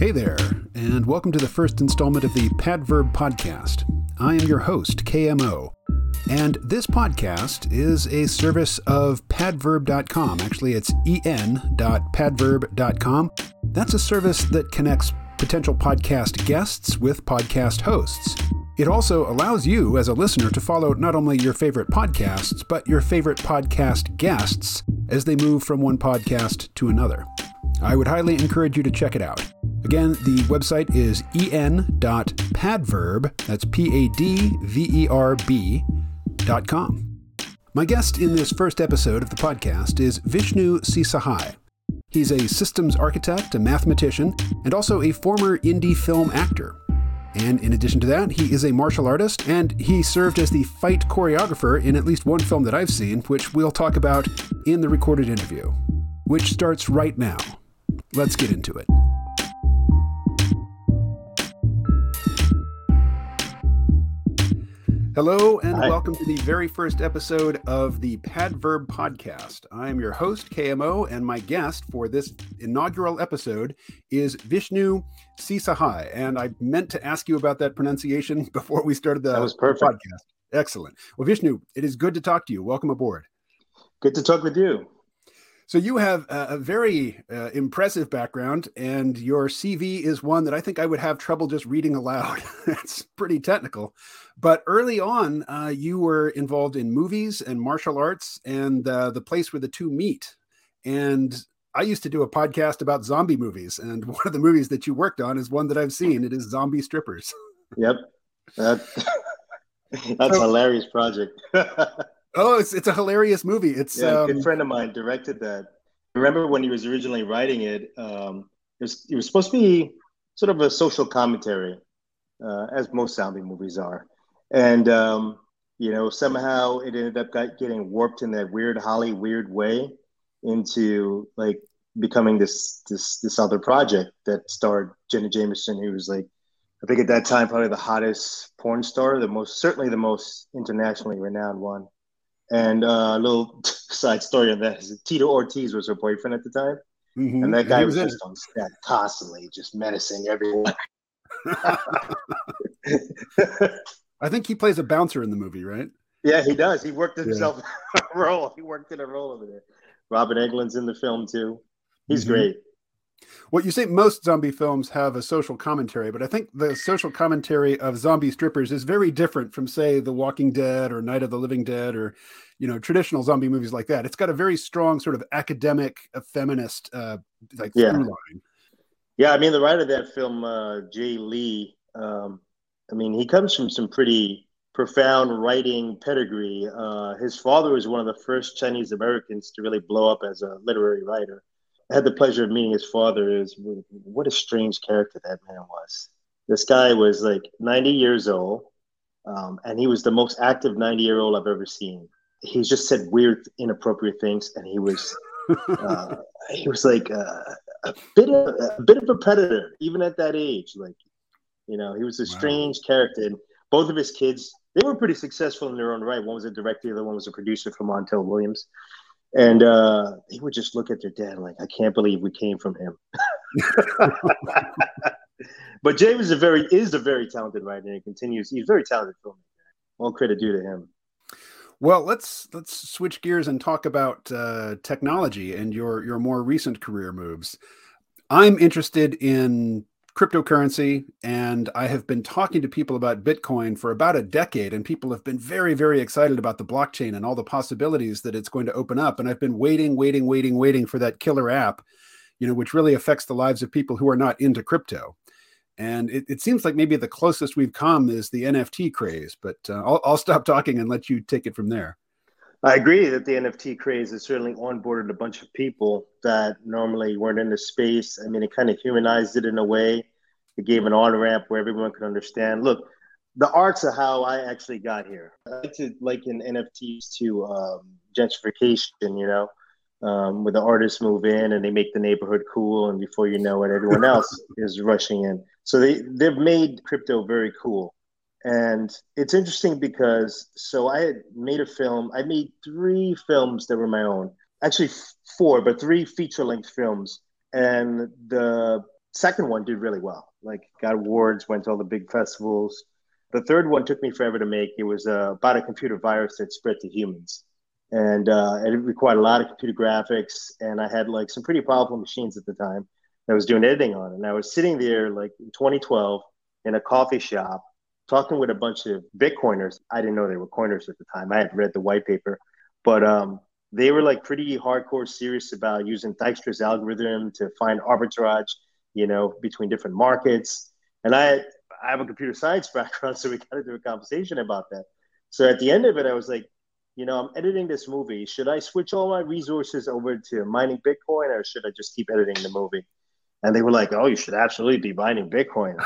Hey there, and welcome to the first installment of the Padverb Podcast. I am your host, KMO, and this podcast is a service of padverb.com. Actually, it's en.padverb.com. That's a service that connects potential podcast guests with podcast hosts. It also allows you, as a listener, to follow not only your favorite podcasts, but your favorite podcast guests as they move from one podcast to another. I would highly encourage you to check it out. Again, the website is en.padverb, that's P A D V E R B, dot com. My guest in this first episode of the podcast is Vishnu Seesahai. He's a systems architect, a mathematician, and also a former indie film actor. And in addition to that, he is a martial artist and he served as the fight choreographer in at least one film that I've seen, which we'll talk about in the recorded interview, which starts right now. Let's get into it. Hello, and Hi. welcome to the very first episode of the Padverb Podcast. I'm your host, KMO, and my guest for this inaugural episode is Vishnu Seesahai. And I meant to ask you about that pronunciation before we started the, that was perfect. podcast. Excellent. Well, Vishnu, it is good to talk to you. Welcome aboard. Good to talk with you. So you have a, a very uh, impressive background, and your CV is one that I think I would have trouble just reading aloud. it's pretty technical, but early on, uh, you were involved in movies and martial arts, and uh, the place where the two meet. And I used to do a podcast about zombie movies, and one of the movies that you worked on is one that I've seen. It is Zombie Strippers. Yep, that, that's so, a hilarious project. Oh, it's it's a hilarious movie. It's yeah, um, a good um, friend of mine directed that. I remember when he was originally writing it, um, it was it was supposed to be sort of a social commentary, uh, as most zombie movies are, and um, you know somehow it ended up getting warped in that weird Holly weird way into like becoming this this this other project that starred Jenna Jameson, who was like I think at that time probably the hottest porn star, the most certainly the most internationally renowned one. And uh, a little side story on that is Tito Ortiz was her boyfriend at the time. Mm-hmm. And that guy was, was just on set constantly, just menacing everyone. I think he plays a bouncer in the movie, right? Yeah, he does. He worked himself yeah. a role. He worked in a role over there. Robert Englund's in the film too. He's mm-hmm. great. Well, you say most zombie films have a social commentary, but I think the social commentary of zombie strippers is very different from, say, The Walking Dead or Night of the Living Dead or, you know, traditional zombie movies like that. It's got a very strong sort of academic, uh, feminist, uh, like yeah. through line. Yeah, I mean, the writer of that film, uh, Jay Lee, um, I mean, he comes from some pretty profound writing pedigree. Uh, his father was one of the first Chinese Americans to really blow up as a literary writer. I had the pleasure of meeting his father. Is what a strange character that man was. This guy was like 90 years old, um, and he was the most active 90 year old I've ever seen. He just said weird, inappropriate things, and he was uh, he was like uh, a bit of a bit of a predator, even at that age. Like, you know, he was a strange wow. character. And both of his kids, they were pretty successful in their own right. One was a director, the other one was a producer for Montel Williams and uh, he would just look at their dad like, "I can't believe we came from him." but James is a very is a very talented writer, and he continues. He's very talented filmmaker. All credit due to him. Well, let's let's switch gears and talk about uh, technology and your your more recent career moves. I'm interested in cryptocurrency and I have been talking to people about Bitcoin for about a decade and people have been very very excited about the blockchain and all the possibilities that it's going to open up and I've been waiting waiting waiting waiting for that killer app you know which really affects the lives of people who are not into crypto. And it, it seems like maybe the closest we've come is the NFT craze but uh, I'll, I'll stop talking and let you take it from there I agree that the NFT craze has certainly onboarded a bunch of people that normally weren't in the space. I mean, it kind of humanized it in a way. It gave an on ramp where everyone could understand. Look, the arts are how I actually got here. I like to liken NFTs to um, gentrification, you know, um, where the artists move in and they make the neighborhood cool, and before you know it, everyone else is rushing in. So they they've made crypto very cool. And it's interesting because so I had made a film. I made three films that were my own. Actually, four, but three feature length films. And the second one did really well. Like got awards, went to all the big festivals. The third one took me forever to make. It was uh, about a computer virus that spread to humans, and uh, it required a lot of computer graphics. And I had like some pretty powerful machines at the time that I was doing editing on. And I was sitting there like in 2012 in a coffee shop talking with a bunch of Bitcoiners. I didn't know they were coiners at the time. I had read the white paper, but um, they were like pretty hardcore serious about using Dijkstra's algorithm to find arbitrage, you know, between different markets. And I, I have a computer science background, so we got into a conversation about that. So at the end of it, I was like, you know, I'm editing this movie. Should I switch all my resources over to mining Bitcoin, or should I just keep editing the movie? And they were like, "Oh, you should absolutely be mining Bitcoin."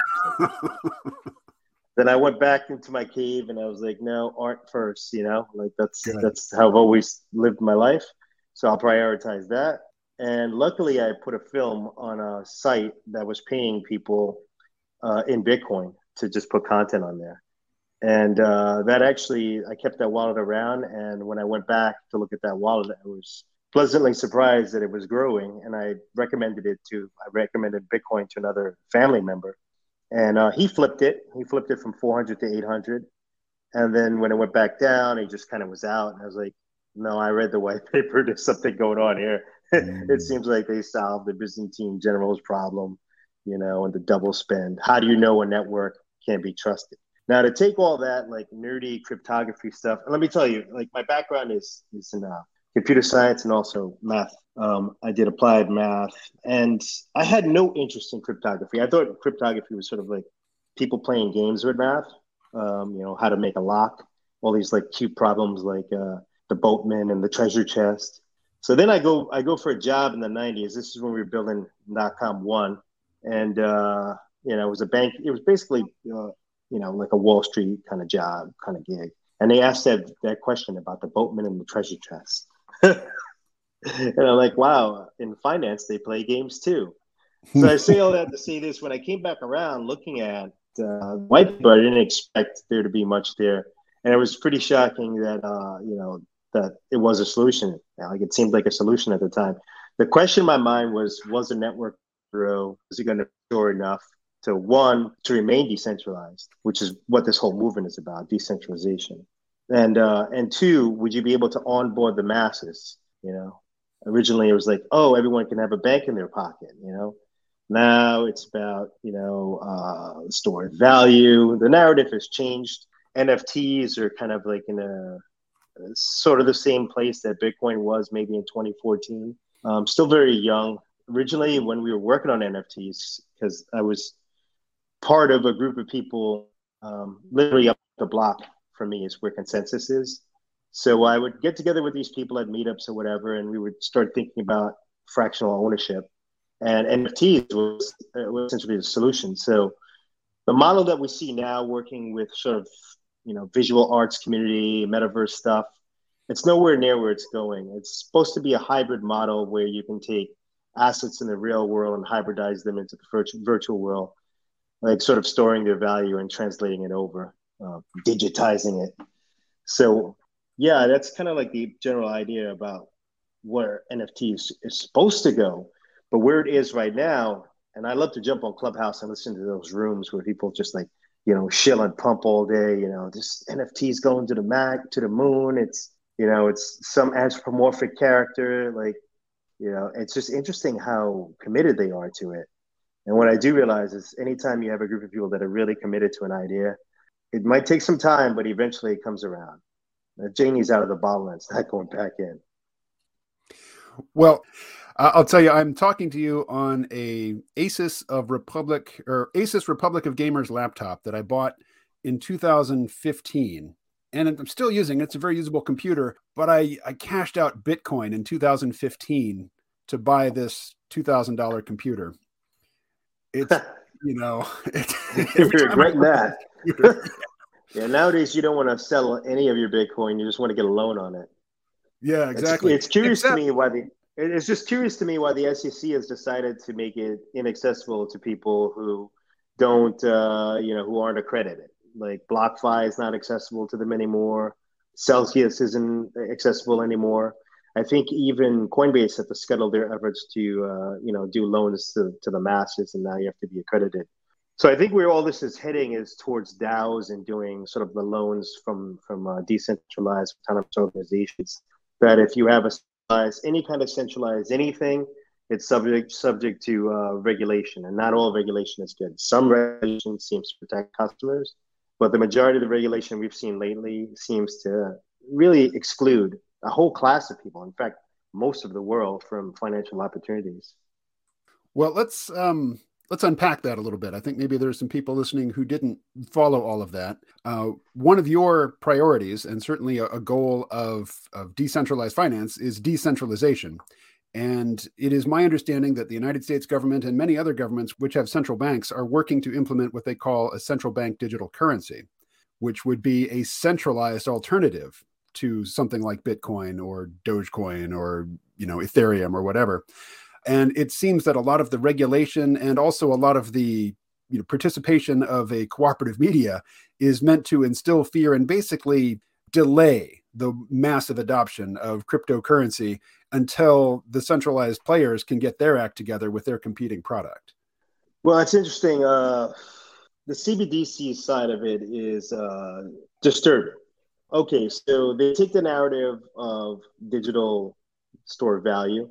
then I went back into my cave and I was like, no, art first, you know, like that's Good. that's how I've always lived my life. So I'll prioritize that. And luckily, I put a film on a site that was paying people uh, in Bitcoin to just put content on there. And uh, that actually, I kept that wallet around. And when I went back to look at that wallet, I was pleasantly surprised that it was growing. And I recommended it to, I recommended Bitcoin to another family member and uh, he flipped it. He flipped it from 400 to 800. And then when it went back down, he just kind of was out. And I was like, no, I read the white paper. There's something going on here. Mm. it seems like they solved the Byzantine general's problem, you know, and the double spend. How do you know a network can't be trusted? Now, to take all that like nerdy cryptography stuff, and let me tell you, like my background is is in uh, computer science and also math um, I did applied math, and I had no interest in cryptography. I thought cryptography was sort of like people playing games with math. Um, you know, how to make a lock, all these like cute problems like uh, the boatman and the treasure chest. So then I go, I go for a job in the '90s. This is when we were building .com one, and uh, you know, it was a bank. It was basically, uh, you know, like a Wall Street kind of job, kind of gig. And they asked that that question about the boatman and the treasure chest. and I'm like, wow, in finance, they play games too. So I say all that to say this when I came back around looking at uh, I didn't expect there to be much there. And it was pretty shocking that, uh, you know, that it was a solution. Like it seemed like a solution at the time. The question in my mind was, was the network grow? Is it going to store enough to one, to remain decentralized, which is what this whole movement is about, decentralization. And, uh, and two, would you be able to onboard the masses? You know, originally it was like, oh, everyone can have a bank in their pocket, you know. Now it's about, you know, uh, stored value. The narrative has changed. NFTs are kind of like in a sort of the same place that Bitcoin was maybe in 2014. Um, still very young. Originally, when we were working on NFTs, because I was part of a group of people um, literally up the block for me is where consensus is. So I would get together with these people at meetups or whatever, and we would start thinking about fractional ownership. And NFTs was, uh, was essentially the solution. So the model that we see now working with sort of, you know, visual arts community, metaverse stuff, it's nowhere near where it's going. It's supposed to be a hybrid model where you can take assets in the real world and hybridize them into the virtual, virtual world, like sort of storing their value and translating it over, uh, digitizing it. So yeah, that's kind of like the general idea about where NFT is, is supposed to go. But where it is right now, and I love to jump on Clubhouse and listen to those rooms where people just like, you know, shill and pump all day, you know, this NFTs going to the Mac, to the moon. It's, you know, it's some anthropomorphic character. Like, you know, it's just interesting how committed they are to it. And what I do realize is anytime you have a group of people that are really committed to an idea, it might take some time, but eventually it comes around. Janie's out of the bottle and it's not going back in. Well, I'll tell you, I'm talking to you on a Asus of Republic or Asus Republic of Gamers laptop that I bought in 2015. And I'm still using it. It's a very usable computer, but I, I cashed out Bitcoin in 2015 to buy this $2,000 computer. It's, you know, it's, you're regretting that. Yeah, nowadays you don't want to sell any of your Bitcoin. You just want to get a loan on it. Yeah, exactly. It's, it's curious Except- to me why the it's just curious to me why the SEC has decided to make it inaccessible to people who don't, uh, you know, who aren't accredited. Like BlockFi is not accessible to them anymore. Celsius isn't accessible anymore. I think even Coinbase had to scuttle their efforts to, uh, you know, do loans to, to the masses, and now you have to be accredited. So I think where all this is heading is towards DAOs and doing sort of the loans from from uh, decentralized autonomous organizations. That if you have a any kind of centralized anything, it's subject subject to uh, regulation, and not all regulation is good. Some regulation seems to protect customers, but the majority of the regulation we've seen lately seems to really exclude a whole class of people. In fact, most of the world from financial opportunities. Well, let's um, let's unpack that a little bit. I think maybe there's some people listening who didn't follow all of that. Uh, one of your priorities, and certainly a, a goal of, of decentralized finance, is decentralization. And it is my understanding that the United States government and many other governments which have central banks are working to implement what they call a central bank digital currency, which would be a centralized alternative to something like Bitcoin or Dogecoin or you know Ethereum or whatever. And it seems that a lot of the regulation and also a lot of the you know, participation of a cooperative media is meant to instill fear and basically delay the massive adoption of cryptocurrency until the centralized players can get their act together with their competing product. Well, it's interesting. Uh, the CBDC side of it is uh, disturbing. Okay, so they take the narrative of digital store value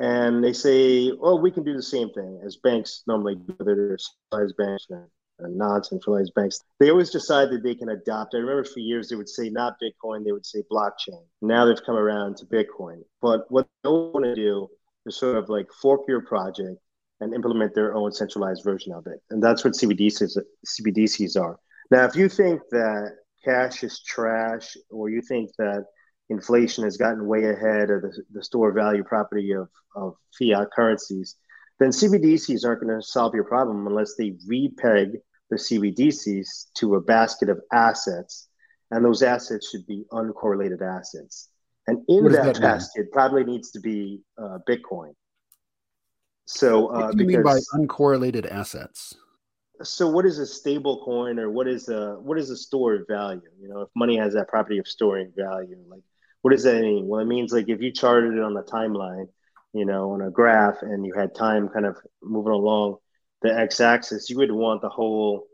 and they say, "Oh, we can do the same thing as banks normally do. They're centralized banks and non-centralized banks. They always decide that they can adopt. I remember for years they would say not Bitcoin, they would say blockchain. Now they've come around to Bitcoin. But what they want to do is sort of like fork your project and implement their own centralized version of it, and that's what CBDCs CBDCs are. Now, if you think that cash is trash, or you think that inflation has gotten way ahead of the, the store value property of, of fiat currencies, then CBDCs aren't going to solve your problem unless they repeg the CBDCs to a basket of assets. And those assets should be uncorrelated assets. And in that, that basket probably needs to be uh, Bitcoin. So, uh, what do you because, mean by uncorrelated assets? So, what is a stable coin, or what is a what is a store of value? You know, if money has that property of storing value, like what does that mean? Well, it means like if you charted it on the timeline, you know, on a graph and you had time kind of moving along the x-axis, you would want the whole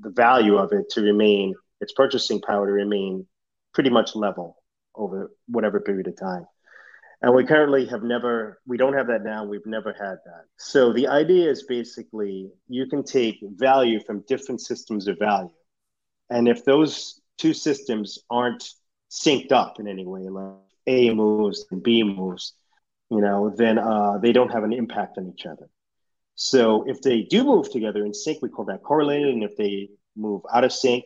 the value of it to remain its purchasing power to remain pretty much level over whatever period of time. And we currently have never, we don't have that now. We've never had that. So the idea is basically you can take value from different systems of value. And if those two systems aren't synced up in any way, like A moves and B moves, you know, then uh, they don't have an impact on each other. So if they do move together in sync, we call that correlated. And if they move out of sync,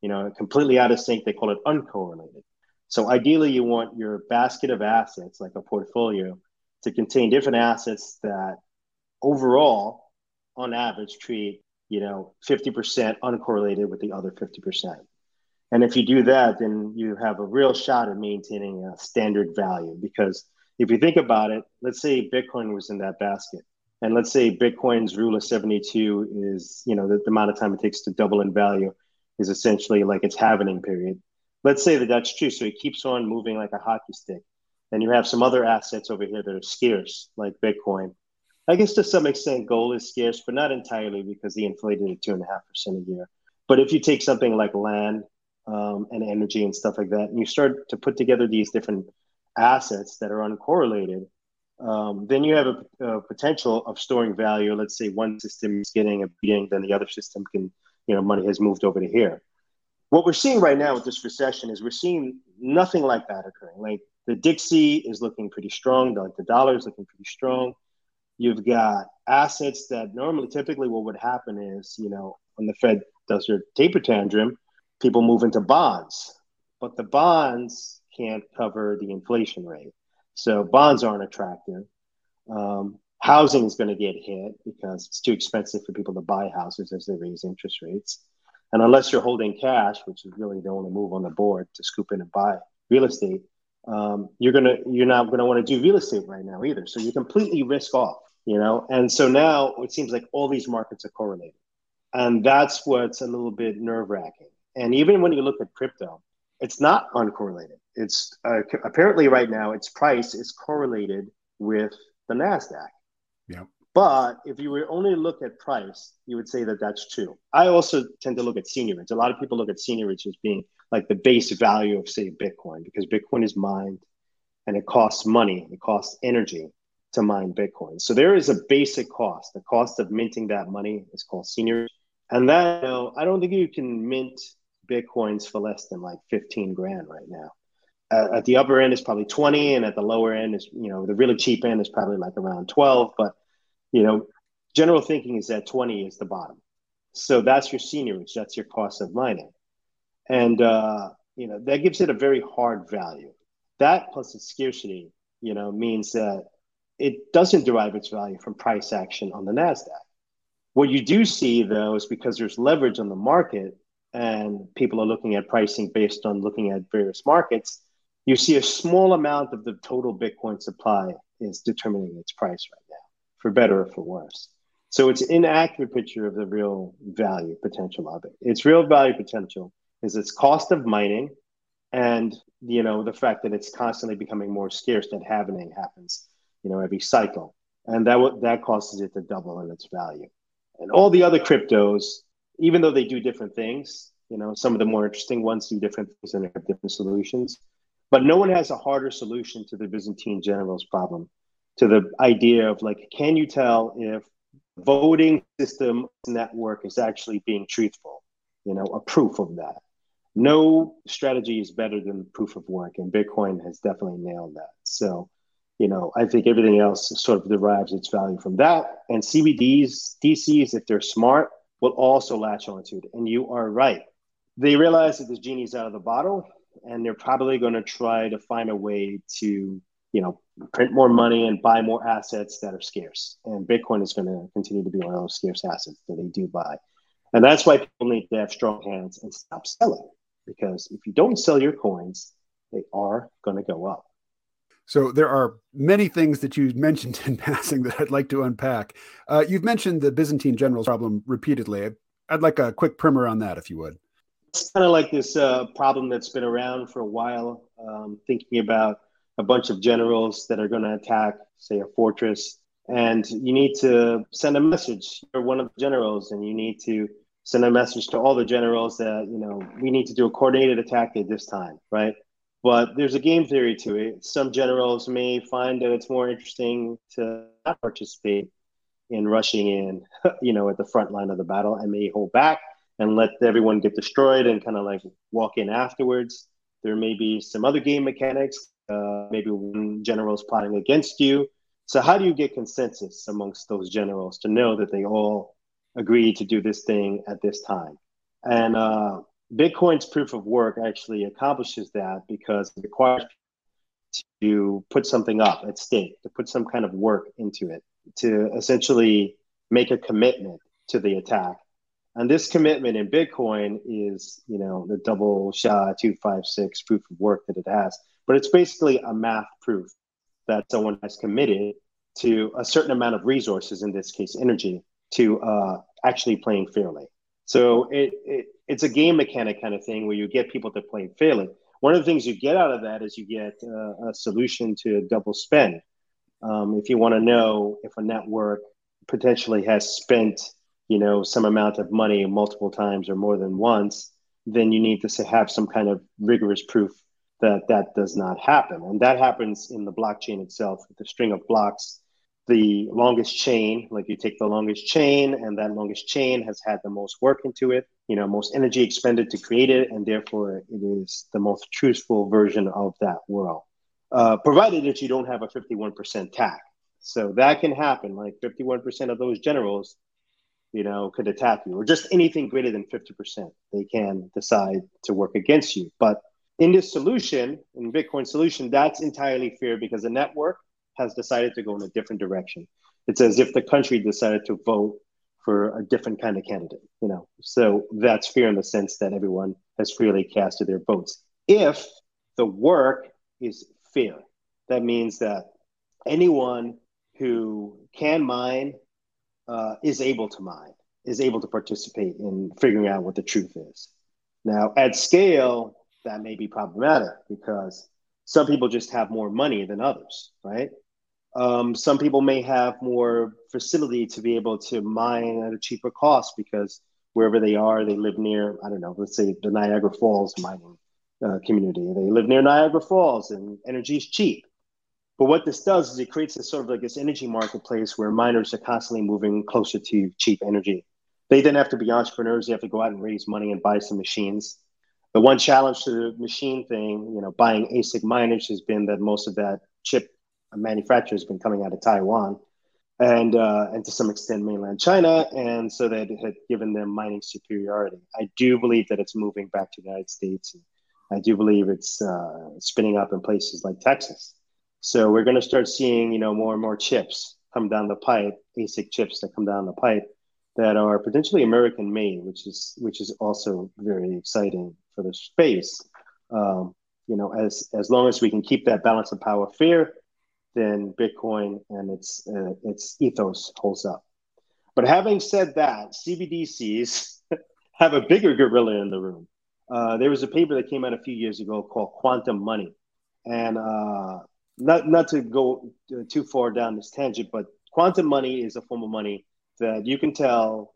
you know, completely out of sync, they call it uncorrelated. So ideally, you want your basket of assets, like a portfolio, to contain different assets that overall, on average, treat, you know, 50% uncorrelated with the other 50%. And if you do that, then you have a real shot at maintaining a standard value. Because if you think about it, let's say Bitcoin was in that basket. And let's say Bitcoin's rule of 72 is, you know, the, the amount of time it takes to double in value is essentially like its halvening period. Let's say that that's true. So it keeps on moving like a hockey stick. And you have some other assets over here that are scarce, like Bitcoin. I guess to some extent, gold is scarce, but not entirely because they inflated at two and a half percent a year. But if you take something like land um, and energy and stuff like that, and you start to put together these different assets that are uncorrelated, um, then you have a, a, potential of storing value. Let's say one system is getting a beating, then the other system can, you know, money has moved over to here. What we're seeing right now with this recession is we're seeing nothing like that occurring. Like the Dixie is looking pretty strong, like the dollar is looking pretty strong. You've got assets that normally, typically, what would happen is, you know, when the Fed does their taper tantrum, people move into bonds, but the bonds can't cover the inflation rate. So bonds aren't attractive. Um, housing is going to get hit because it's too expensive for people to buy houses as they raise interest rates. And unless you're holding cash, which is really the only move on the board to scoop in and buy real estate, um, you're gonna you're not gonna want to do real estate right now either. So you're completely risk off, you know. And so now it seems like all these markets are correlated, and that's what's a little bit nerve wracking and even when you look at crypto, it's not uncorrelated. it's uh, apparently right now its price is correlated with the Nasdaq. Yeah. But if you were only look at price, you would say that that's true. I also tend to look at seigniorage. A lot of people look at seigniorage as being like the base value of, say, Bitcoin, because Bitcoin is mined and it costs money, it costs energy to mine Bitcoin. So there is a basic cost. The cost of minting that money is called seigniorage. And that, you know, I don't think you can mint Bitcoins for less than like 15 grand right now. Uh, at the upper end is probably 20 and at the lower end is, you know, the really cheap end is probably like around 12. But you know, general thinking is that 20 is the bottom. So that's your seigniorage, that's your cost of mining. And, uh, you know, that gives it a very hard value. That plus its scarcity, you know, means that it doesn't derive its value from price action on the NASDAQ. What you do see, though, is because there's leverage on the market and people are looking at pricing based on looking at various markets, you see a small amount of the total Bitcoin supply is determining its price right now for better or for worse. So it's an inaccurate picture of the real value potential of it. Its real value potential is its cost of mining and you know the fact that it's constantly becoming more scarce that halving happens you know every cycle and that that causes it to double in its value and all the other cryptos even though they do different things you know some of the more interesting ones do different things and have different solutions but no one has a harder solution to the byzantine generals problem to the idea of like, can you tell if voting system network is actually being truthful? You know, a proof of that. No strategy is better than proof of work, and Bitcoin has definitely nailed that. So, you know, I think everything else sort of derives its value from that. And CBDs, DCs, if they're smart, will also latch onto it. And you are right. They realize that the genie's out of the bottle, and they're probably going to try to find a way to you know, print more money and buy more assets that are scarce. And Bitcoin is going to continue to be one of those scarce assets that they do buy. And that's why people need to have strong hands and stop selling. Because if you don't sell your coins, they are going to go up. So there are many things that you mentioned in passing that I'd like to unpack. Uh, you've mentioned the Byzantine generals problem repeatedly. I'd like a quick primer on that, if you would. It's kind of like this uh, problem that's been around for a while, um, thinking about a bunch of generals that are going to attack, say, a fortress, and you need to send a message. You're one of the generals, and you need to send a message to all the generals that you know we need to do a coordinated attack at this time, right? But there's a game theory to it. Some generals may find that it's more interesting to not participate in rushing in, you know, at the front line of the battle, and may hold back and let everyone get destroyed and kind of like walk in afterwards. There may be some other game mechanics uh, maybe one general is plotting against you. So, how do you get consensus amongst those generals to know that they all agree to do this thing at this time? And uh, Bitcoin's proof of work actually accomplishes that because it requires to put something up at stake, to put some kind of work into it, to essentially make a commitment to the attack. And this commitment in Bitcoin is, you know, the double SHA 256 proof of work that it has. But it's basically a math proof that someone has committed to a certain amount of resources, in this case, energy, to uh, actually playing fairly. So it, it, it's a game mechanic kind of thing where you get people to play fairly. One of the things you get out of that is you get uh, a solution to a double spend. Um, if you want to know if a network potentially has spent, you know, some amount of money multiple times or more than once, then you need to have some kind of rigorous proof that that does not happen. And that happens in the blockchain itself, the string of blocks, the longest chain, like you take the longest chain, and that longest chain has had the most work into it, you know, most energy expended to create it, and therefore it is the most truthful version of that world, uh, provided that you don't have a 51% attack. So that can happen. Like 51% of those generals, you know, could attack you, or just anything greater than 50%, they can decide to work against you. But in this solution, in Bitcoin solution, that's entirely fair because the network has decided to go in a different direction. It's as if the country decided to vote for a different kind of candidate, you know. So that's fair in the sense that everyone has freely casted their votes. If the work is fair, that means that anyone who can mine uh, is able to mine, is able to participate in figuring out what the truth is. Now, at scale, that may be problematic because Some people just have more money than others, right? Um, some people may have more facility to be able to mine at a cheaper cost because wherever they are, they live near, I don't know, let's say the Niagara Falls mining uh, community. They live near Niagara Falls and energy is cheap. But what this does is it creates this sort of like this energy marketplace where miners are constantly moving closer to cheap energy. They then have to be entrepreneurs. They have to go out and raise money and buy some machines. The one challenge to the machine thing, you know, buying ASIC miners has been that most of that chip manufacturer has been coming out of Taiwan and uh, and to some extent mainland China, and so that had given them mining superiority. I do believe that it's moving back to the United States. I do believe it's uh, spinning up in places like Texas. So we're going to start seeing, you know, more and more chips come down the pipe, ASIC chips that come down the pipe that are potentially American made, which is which is also very exciting for the space. Um, you know, as as long as we can keep that balance of power fair, then Bitcoin and its uh, its ethos holds up. But having said that, CBDCs have a bigger gorilla in the room. Uh, there was a paper that came out a few years ago called Quantum Money, and uh, not not to go too far down this tangent, but quantum money is a form of money that you can tell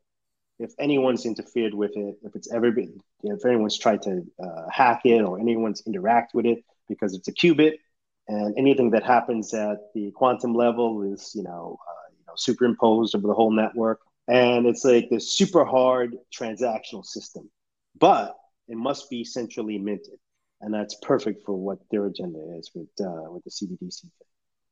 if anyone's interfered with it, if it's ever been, if anyone's tried to uh, hack it or anyone's interact with it, because it's a qubit, and anything that happens at the quantum level is, you know, uh, you know, superimposed over the whole network, and it's like this super hard transactional system, but it must be centrally minted and that's perfect for what their agenda is with uh, with the CBDC thing.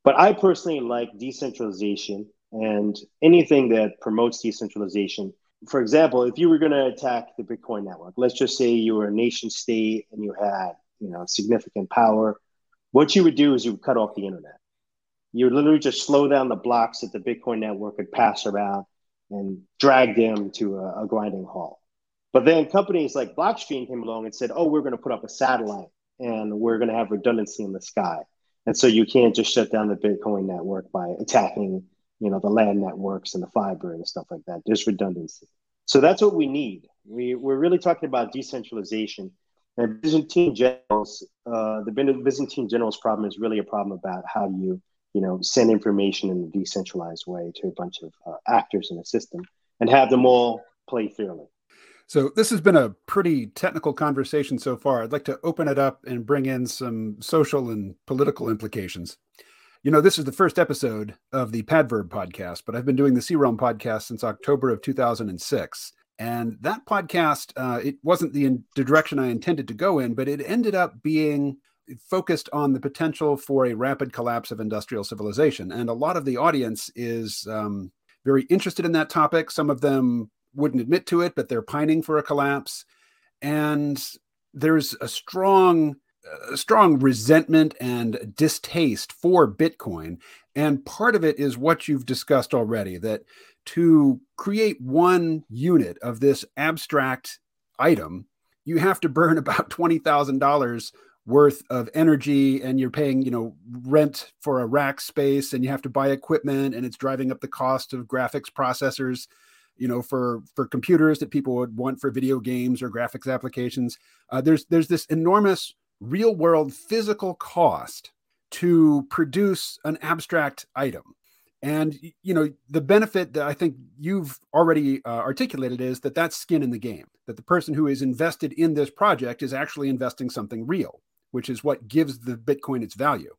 But I personally like decentralization and anything that promotes decentralization. For example, if you were going to attack the Bitcoin network, let's just say you were a nation state and you had you know significant power, what you would do is you would cut off the internet. You would literally just slow down the blocks that the Bitcoin network could pass around and drag them to a, a grinding halt. But then companies like Blockstream came along and said, oh, we're going to put up a satellite and we're going to have redundancy in the sky. And so you can't just shut down the Bitcoin network by attacking, you know, the land networks and the fiber and stuff like that. There's redundancy. So that's what we need. We, we're really talking about decentralization. And Byzantine generals, uh, the Byzantine generals problem is really a problem about how you, you know, send information in a decentralized way to a bunch of uh, actors in a system and have them all play fairly. So this has been a pretty technical conversation so far. I'd like to open it up and bring in some social and political implications. You know, this is the first episode of the Padverb podcast, but I've been doing the C Realm podcast since October of 2006. And that podcast, uh, it wasn't the, the direction I intended to go in, but it ended up being focused on the potential for a rapid collapse of industrial civilization. And a lot of the audience is um, very interested in that topic. Some of them wouldn't admit to it, but they're pining for a collapse. And there's a strong, a strong resentment and distaste for Bitcoin. And part of it is what you've discussed already that to create one unit of this abstract item, you have to burn about $20,000 worth of energy and you're paying you know rent for a rack space and you have to buy equipment and it's driving up the cost of graphics processors you know for for computers that people would want for video games or graphics applications. Uh, there's there's this enormous real world physical cost to produce an abstract item and you know the benefit that i think you've already uh, articulated is that that's skin in the game that the person who is invested in this project is actually investing something real which is what gives the bitcoin its value.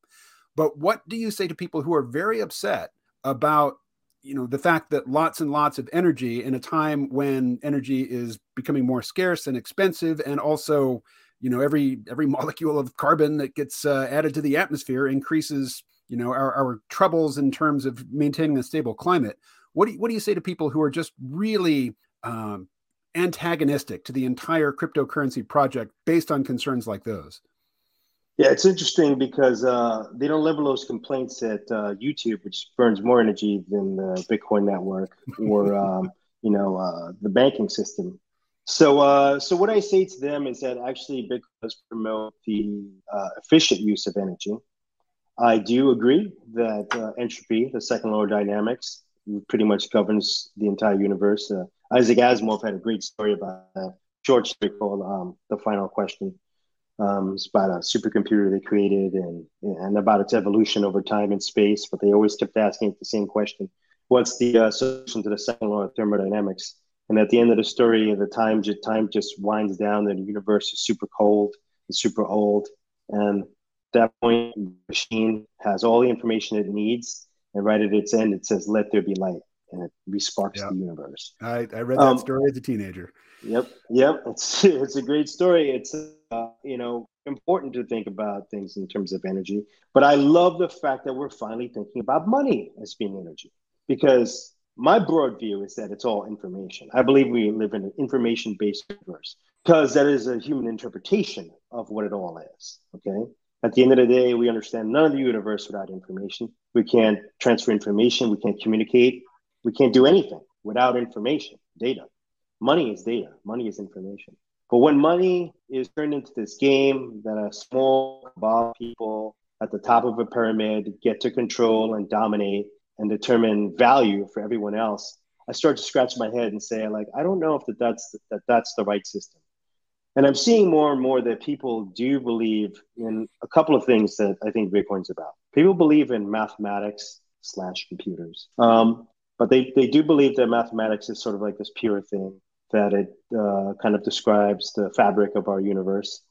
But what do you say to people who are very upset about you know the fact that lots and lots of energy in a time when energy is becoming more scarce and expensive and also you know every every molecule of carbon that gets uh, added to the atmosphere increases you know our, our troubles in terms of maintaining a stable climate what do you, what do you say to people who are just really um, antagonistic to the entire cryptocurrency project based on concerns like those yeah, it's interesting because uh, they don't level those complaints at uh, YouTube, which burns more energy than the Bitcoin network or um, you know uh, the banking system. So, uh, so what I say to them is that actually Bitcoin does promote the uh, efficient use of energy. I do agree that uh, entropy, the second law of dynamics, pretty much governs the entire universe. Isaac Asimov had a great story about that short story called um, "The Final Question." Um, it's about a supercomputer they created and and about its evolution over time and space. But they always kept asking the same question: What's the uh, solution to the second law of thermodynamics? And at the end of the story, the time time just winds down. And the universe is super cold and super old. And that point, the machine has all the information it needs. And right at its end, it says, "Let there be light," and it resparks yep. the universe. I, I read that um, story as a teenager. Yep, yep. It's it's a great story. It's uh, you know important to think about things in terms of energy. But I love the fact that we're finally thinking about money as being energy, because my broad view is that it's all information. I believe we live in an information based universe because that is a human interpretation of what it all is. Okay. At the end of the day, we understand none of the universe without information. We can't transfer information. We can't communicate. We can't do anything without information, data. Money is data, money is information. But when money is turned into this game that a small cabal people at the top of a pyramid get to control and dominate and determine value for everyone else, I start to scratch my head and say, like, I don't know if that that's that that's the right system. And I'm seeing more and more that people do believe in a couple of things that I think Bitcoin's about. People believe in mathematics slash computers, um, but they they do believe that mathematics is sort of like this pure thing that it uh, kind of describes the fabric of our universe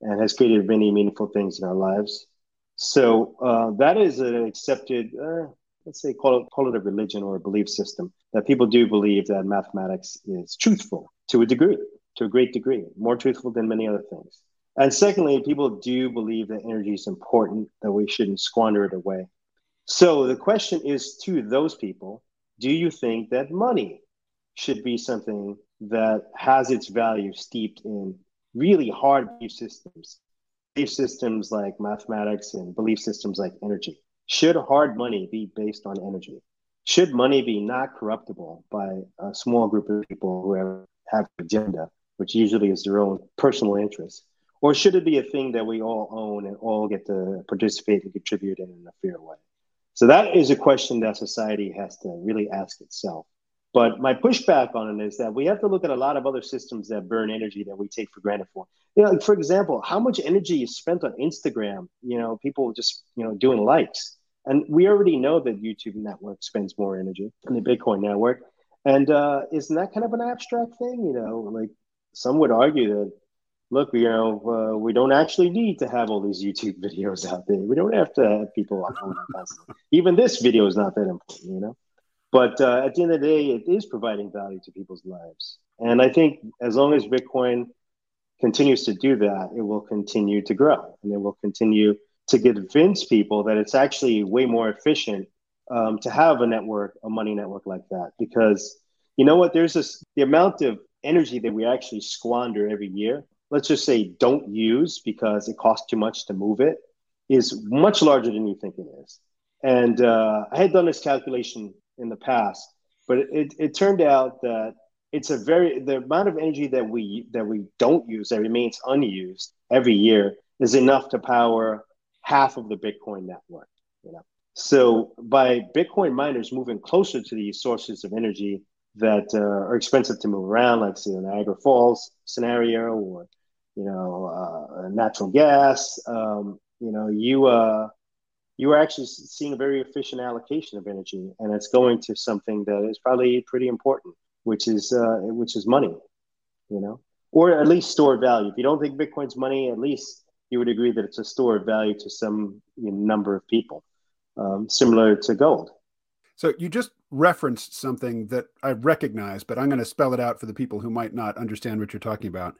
and has created many meaningful things in our lives. So uh, that is an accepted, uh, let's say, call it, call it a religion or a belief system that people do believe that mathematics is truthful to a degree, to a great degree, more truthful than many other things. And secondly, people do believe that energy is important, that we shouldn't squander it away. So the question is to those people do you think that money should be something that has its value steeped in really hard belief systems, belief systems like mathematics and belief systems like energy. Should hard money be based on energy? Should money be not corruptible by a small group of people who have, have agenda, which usually is their own personal interest? Or should it be a thing that we all own and all get to participate and contribute in, in a fair way? So that is a question that society has to really ask itself. But my pushback on it is that we have to look at a lot of other systems that burn energy that we take for granted for. You know, like for example, how much energy is spent on Instagram? You know, people just you know doing likes, and we already know that YouTube network spends more energy than the Bitcoin network. And uh, isn't that kind of an abstract thing? You know, like some would argue that look, you know, uh, we don't actually need to have all these YouTube videos out there. We don't have to have people Even this video is not that important, you know. But uh, at the end of the day, it is providing value to people's lives. And I think as long as Bitcoin continues to do that, it will continue to grow and it will continue to convince people that it's actually way more efficient um, to have a network, a money network like that. Because you know what? There's this the amount of energy that we actually squander every year. Let's just say don't use because it costs too much to move it is much larger than you think it is. And uh, I had done this calculation in the past. But it, it turned out that it's a very the amount of energy that we that we don't use that remains unused every year is enough to power half of the Bitcoin network. You know, so by Bitcoin miners moving closer to these sources of energy that uh, are expensive to move around, like say the Niagara Falls scenario, or you know, uh, natural gas. Um, you know, you uh, you are actually seeing a very efficient allocation of energy, and it's going to something that is probably pretty important, which is uh, which is money, you know, or at least stored value. If you don't think Bitcoin's money, at least you would agree that it's a store of value to some you know, number of people, um, similar to gold. So you just referenced something that I recognize, but I'm going to spell it out for the people who might not understand what you're talking about.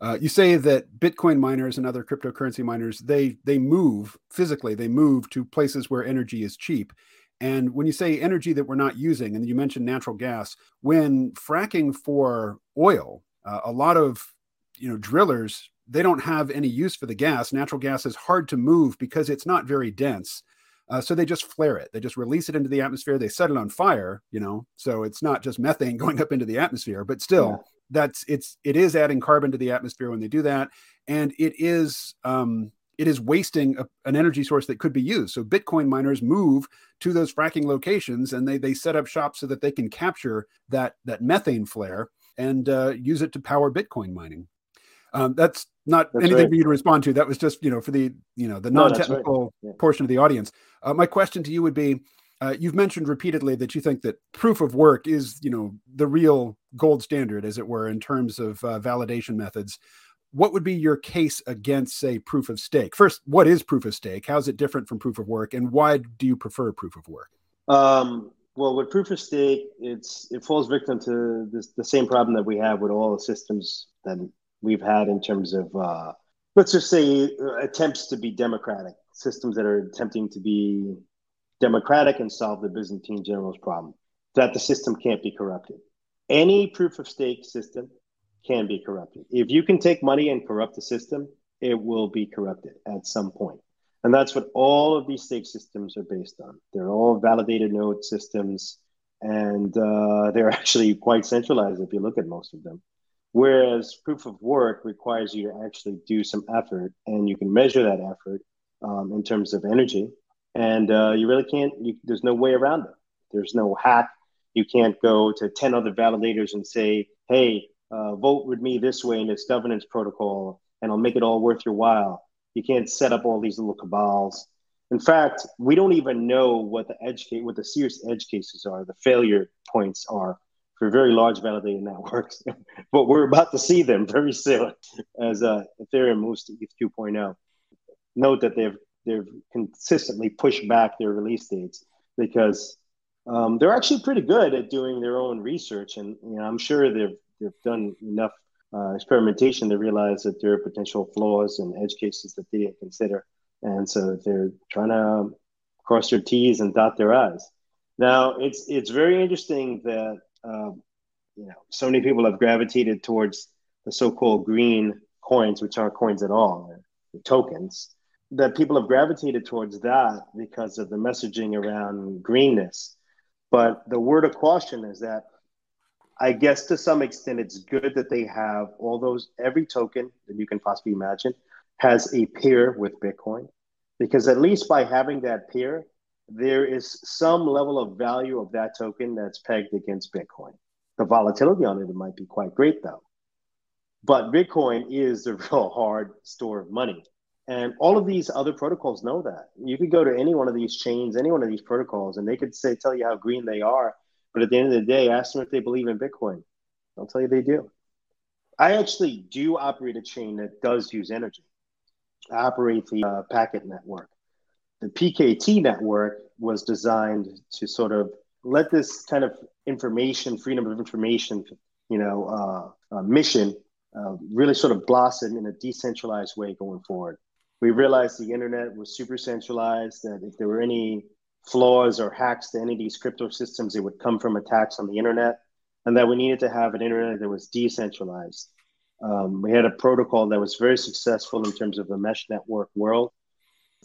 Uh, you say that Bitcoin miners and other cryptocurrency miners they they move physically, they move to places where energy is cheap. And when you say energy that we're not using, and you mentioned natural gas, when fracking for oil, uh, a lot of you know drillers they don't have any use for the gas. Natural gas is hard to move because it's not very dense. Uh, so they just flare it. They just release it into the atmosphere. They set it on fire, you know. So it's not just methane going up into the atmosphere, but still, that's it's it is adding carbon to the atmosphere when they do that and it is um, it is wasting a, an energy source that could be used so bitcoin miners move to those fracking locations and they they set up shops so that they can capture that that methane flare and uh, use it to power bitcoin mining Um, that's not that's anything right. for you to respond to. That was just you know for the you know the non-technical no, right. yeah. portion of the audience. Uh, my question to you would be: uh, You've mentioned repeatedly that you think that proof of work is you know the real gold standard, as it were, in terms of uh, validation methods. What would be your case against, say, proof of stake? First, what is proof of stake? How is it different from proof of work, and why do you prefer proof of work? Um, well, with proof of stake, it's it falls victim to this, the same problem that we have with all the systems that we've had in terms of, uh, let's just say, uh, attempts to be democratic systems that are attempting to be democratic and solve the Byzantine general's problem. That the system can't be corrupted. Any proof of stake system can be corrupted. If you can take money and corrupt the system, it will be corrupted at some point. And that's what all of these stake systems are based on. They're all validated node systems, and uh, they're actually quite centralized if you look at most of them. Whereas proof of work requires you to actually do some effort, and you can measure that effort um, in terms of energy. And uh, you really can't, you, there's no way around it. There's no hack. You can't go to 10 other validators and say, hey, uh, vote with me this way in this governance protocol, and I'll make it all worth your while you can't set up all these little cabals. In fact, we don't even know what the edge case, what the serious edge cases are, the failure points are for very large validated networks. but we're about to see them very soon as uh, Ethereum moves to ETH 2.0. Note that they've they've consistently pushed back their release dates because um, they're actually pretty good at doing their own research, and you know, I'm sure they've they've done enough uh, experimentation, they realize that there are potential flaws and edge cases that they didn't consider. And so they're trying to cross their T's and dot their I's. Now, it's, it's very interesting that uh, you know so many people have gravitated towards the so-called green coins, which aren't coins at all, the tokens. That people have gravitated towards that because of the messaging around greenness. But the word of caution is that I guess to some extent, it's good that they have all those, every token that you can possibly imagine has a peer with Bitcoin, because at least by having that peer, there is some level of value of that token that's pegged against Bitcoin. The volatility on it might be quite great though. But Bitcoin is the real hard store of money. And all of these other protocols know that. You could go to any one of these chains, any one of these protocols, and they could say, tell you how green they are but at the end of the day, ask them if they believe in Bitcoin. They'll tell you they do. I actually do operate a chain that does use energy. I operate the uh, packet network. The PKT network was designed to sort of let this kind of information, freedom of information, you know, uh, uh, mission uh, really sort of blossom in a decentralized way going forward. We realized the internet was super centralized, that if there were any flaws or hacks to any of these crypto systems, it would come from attacks on the internet, and that we needed to have an internet that was decentralized. Um, we had a protocol that was very successful in terms of the mesh network world.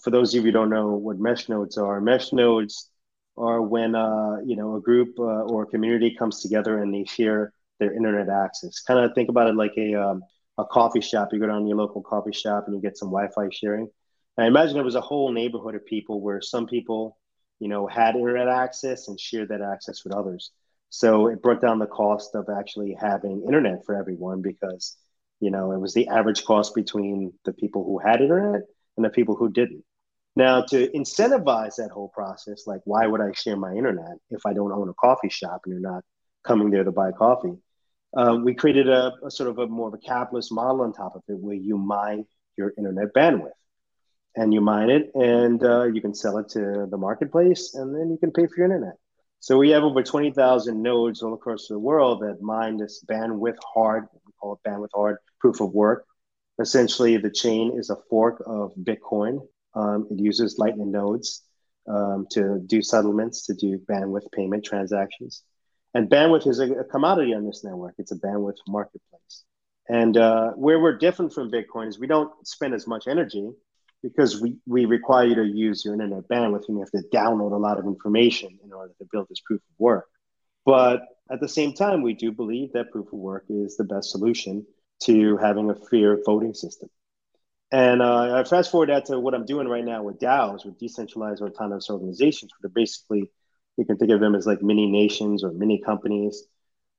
For those of you who don't know what mesh nodes are, mesh nodes are when uh, you know a group uh, or a community comes together and they share their internet access. Kind of think about it like a um, a coffee shop. You go down to your local coffee shop and you get some Wi-Fi sharing. I imagine it was a whole neighborhood of people where some people you know, had internet access and shared that access with others. So it brought down the cost of actually having internet for everyone because, you know, it was the average cost between the people who had internet and the people who didn't. Now, to incentivize that whole process, like why would I share my internet if I don't own a coffee shop and you're not coming there to buy coffee? Um, we created a, a, sort of a more of a capitalist model on top of it where you mine your internet bandwidth and you mine it and uh, you can sell it to the marketplace and then you can pay for your internet. So we have over 20,000 nodes all across the world that mine this bandwidth hard, we call it bandwidth hard proof of work. Essentially, the chain is a fork of Bitcoin. Um, it uses Lightning nodes um, to do settlements, to do bandwidth payment transactions. And bandwidth is a, a commodity on this network. It's a bandwidth marketplace. And uh, where we're different from Bitcoin is we don't spend as much energy because we, we require you to use your internet bandwidth and you have to download a lot of information in order to build this proof of work. But at the same time, we do believe that proof of work is the best solution to having a fair voting system. And uh, I fast forward that to what I'm doing right now with DAOs, with decentralized autonomous organizations, where basically you can think of them as like mini nations or mini companies.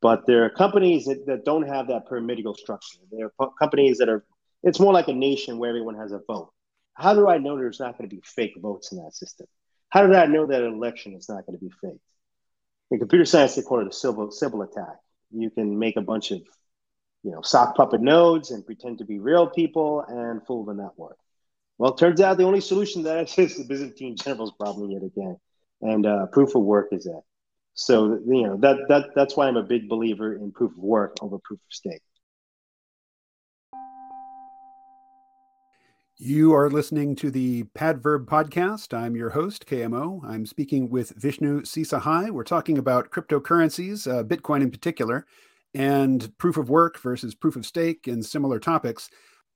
But there are companies that, that don't have that pyramidal structure. There are companies that are, it's more like a nation where everyone has a vote. How do I know there's not going to be fake votes in that system? How did I know that an election is not going to be faked? In computer science, they call it a civil, Sybil attack. You can make a bunch of, you know, sock puppet nodes and pretend to be real people and fool the network. Well, it turns out the only solution to that is the Byzantine generals problem yet again, and uh, proof of work is that. So you know that that that's why I'm a big believer in proof of work over proof of stake. You are listening to the Padverb podcast. I'm your host, KMO. I'm speaking with Vishnu Seesahai. We're talking about cryptocurrencies, uh, Bitcoin in particular, and proof of work versus proof of stake and similar topics.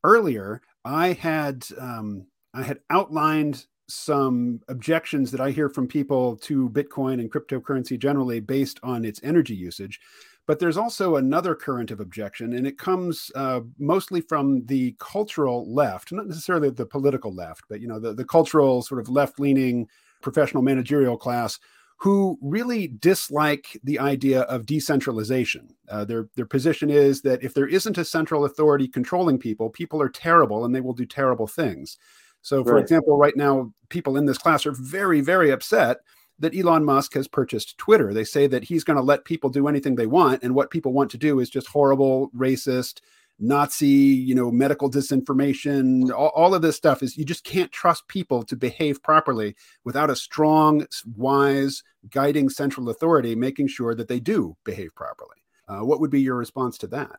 Earlier, I had um, I had outlined some objections that I hear from people to Bitcoin and cryptocurrency generally based on its energy usage. But there's also another current of objection, and it comes uh, mostly from the cultural left, not necessarily the political left, but you know the, the cultural sort of left-leaning professional managerial class who really dislike the idea of decentralization. Uh, their their position is that if there isn't a central authority controlling people, people are terrible and they will do terrible things. So, for right. example, right now, people in this class are very, very upset that Elon Musk has purchased Twitter. They say that he's going to let people do anything they want, and what people want to do is just horrible, racist, Nazi, you know, medical disinformation. All, all of this stuff is you just can't trust people to behave properly without a strong, wise, guiding central authority making sure that they do behave properly. Uh, what would be your response to that?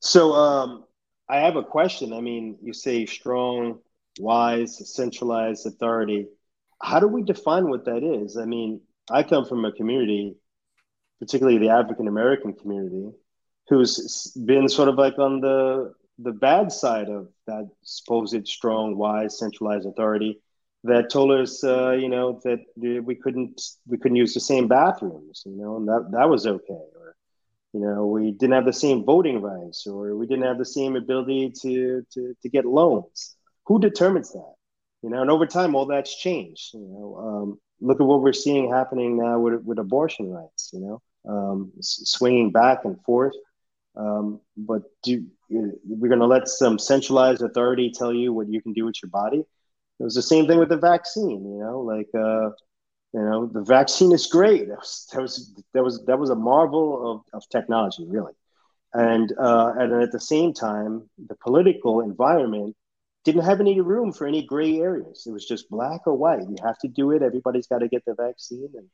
So, um, I have a question. I mean, you say strong, wise, centralized authority how do we define what that is? I mean, I come from a community, particularly the African American community, who's been sort of like on the the bad side of that supposed strong, wise, centralized authority that told us, uh, you know, that we couldn't we couldn't use the same bathrooms, you know, and that that was okay, or you know, we didn't have the same voting rights, or we didn't have the same ability to to to get loans. Who determines that? you know, and over time, all that's changed. You know, um, look at what we're seeing happening now with, with abortion rights. You know, um, swinging back and forth. Um, but do we're going to let some centralized authority tell you what you can do with your body? It was the same thing with the vaccine. You know, like uh, you know, the vaccine is great. That was that was that was, that was a marvel of, of technology, really. And uh, and at the same time, the political environment didn't have any room for any gray areas. It was just black or white. You have to do it. Everybody's got to get the vaccine, and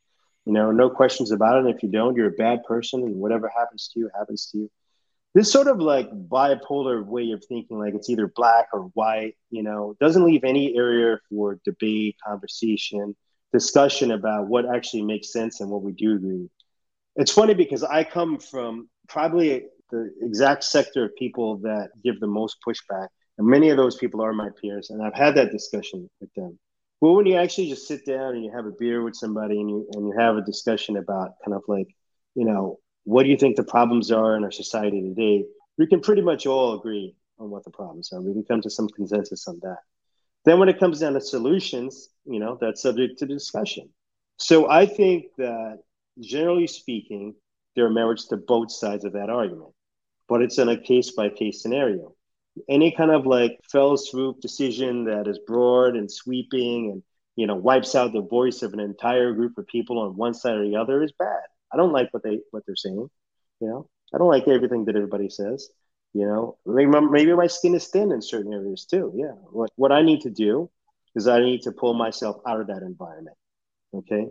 you know, no questions about it. And if you don't, you're a bad person, and whatever happens to you happens to you. This sort of like bipolar way of thinking, like it's either black or white, you know, doesn't leave any area for debate, conversation, discussion about what actually makes sense and what we do agree. It's funny because I come from probably the exact sector of people that give the most pushback and many of those people are my peers, and I've had that discussion with them. Well, when you actually just sit down and you have a beer with somebody and you and you have a discussion about kind of like, you know, what do you think the problems are in our society today? We can pretty much all agree on what the problems are. We can come to some consensus on that. Then when it comes down to solutions, you know, that's subject to discussion. So I think that generally speaking, there are merits to both sides of that argument, but it's in a case by case scenario any kind of like fell swoop decision that is broad and sweeping and you know wipes out the voice of an entire group of people on one side or the other is bad. I don't like what they what they're saying. You know, I don't like everything that everybody says. You know, maybe, maybe my skin is thin in certain areas too. Yeah, what what I need to do is I need to pull myself out of that environment. Okay.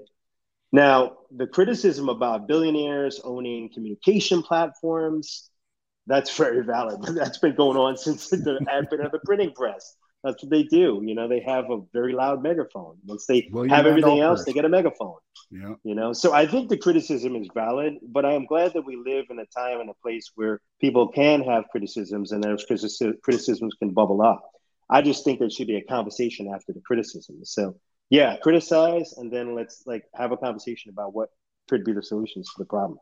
Now, the criticism about billionaires owning communication platforms, that's very valid. That's been going on since the advent of the printing press. That's what they do. You know, they have a very loud megaphone. Once they William have everything else, they get a megaphone. Yeah. You know, so I think the criticism is valid, but I am glad that we live in a time and a place where people can have criticisms and those criticisms can bubble up. I just think there should be a conversation after the criticism. So yeah, criticize and then let's like have a conversation about what could be the solutions to the problem.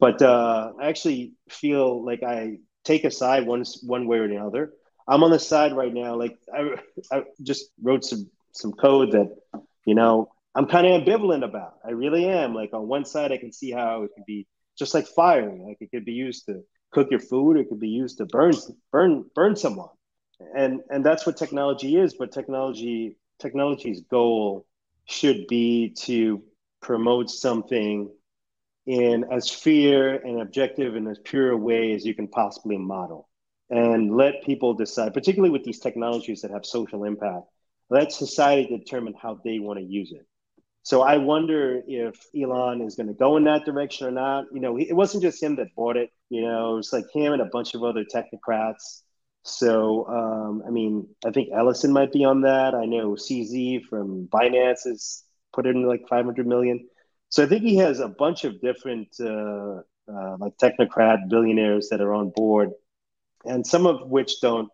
But uh, I actually feel like I take a side one one way or the other. I'm on the side right now. Like I, I just wrote some some code that you know I'm kind of ambivalent about. I really am. Like on one side, I can see how it could be just like fire. Like it could be used to cook your food. It could be used to burn burn burn someone. And and that's what technology is. But technology technology's goal should be to promote something in as fair and objective and as pure a way as you can possibly model and let people decide particularly with these technologies that have social impact let society determine how they want to use it so I wonder if Elon is going to go in that direction or not. You know, it wasn't just him that bought it. You know, it's like him and a bunch of other technocrats. So, um, I mean, I think Ellison might be on that. I know CZ from Binance has put in like 500 million. So I think he has a bunch of different uh, uh, like technocrat billionaires that are on board, and some of which don't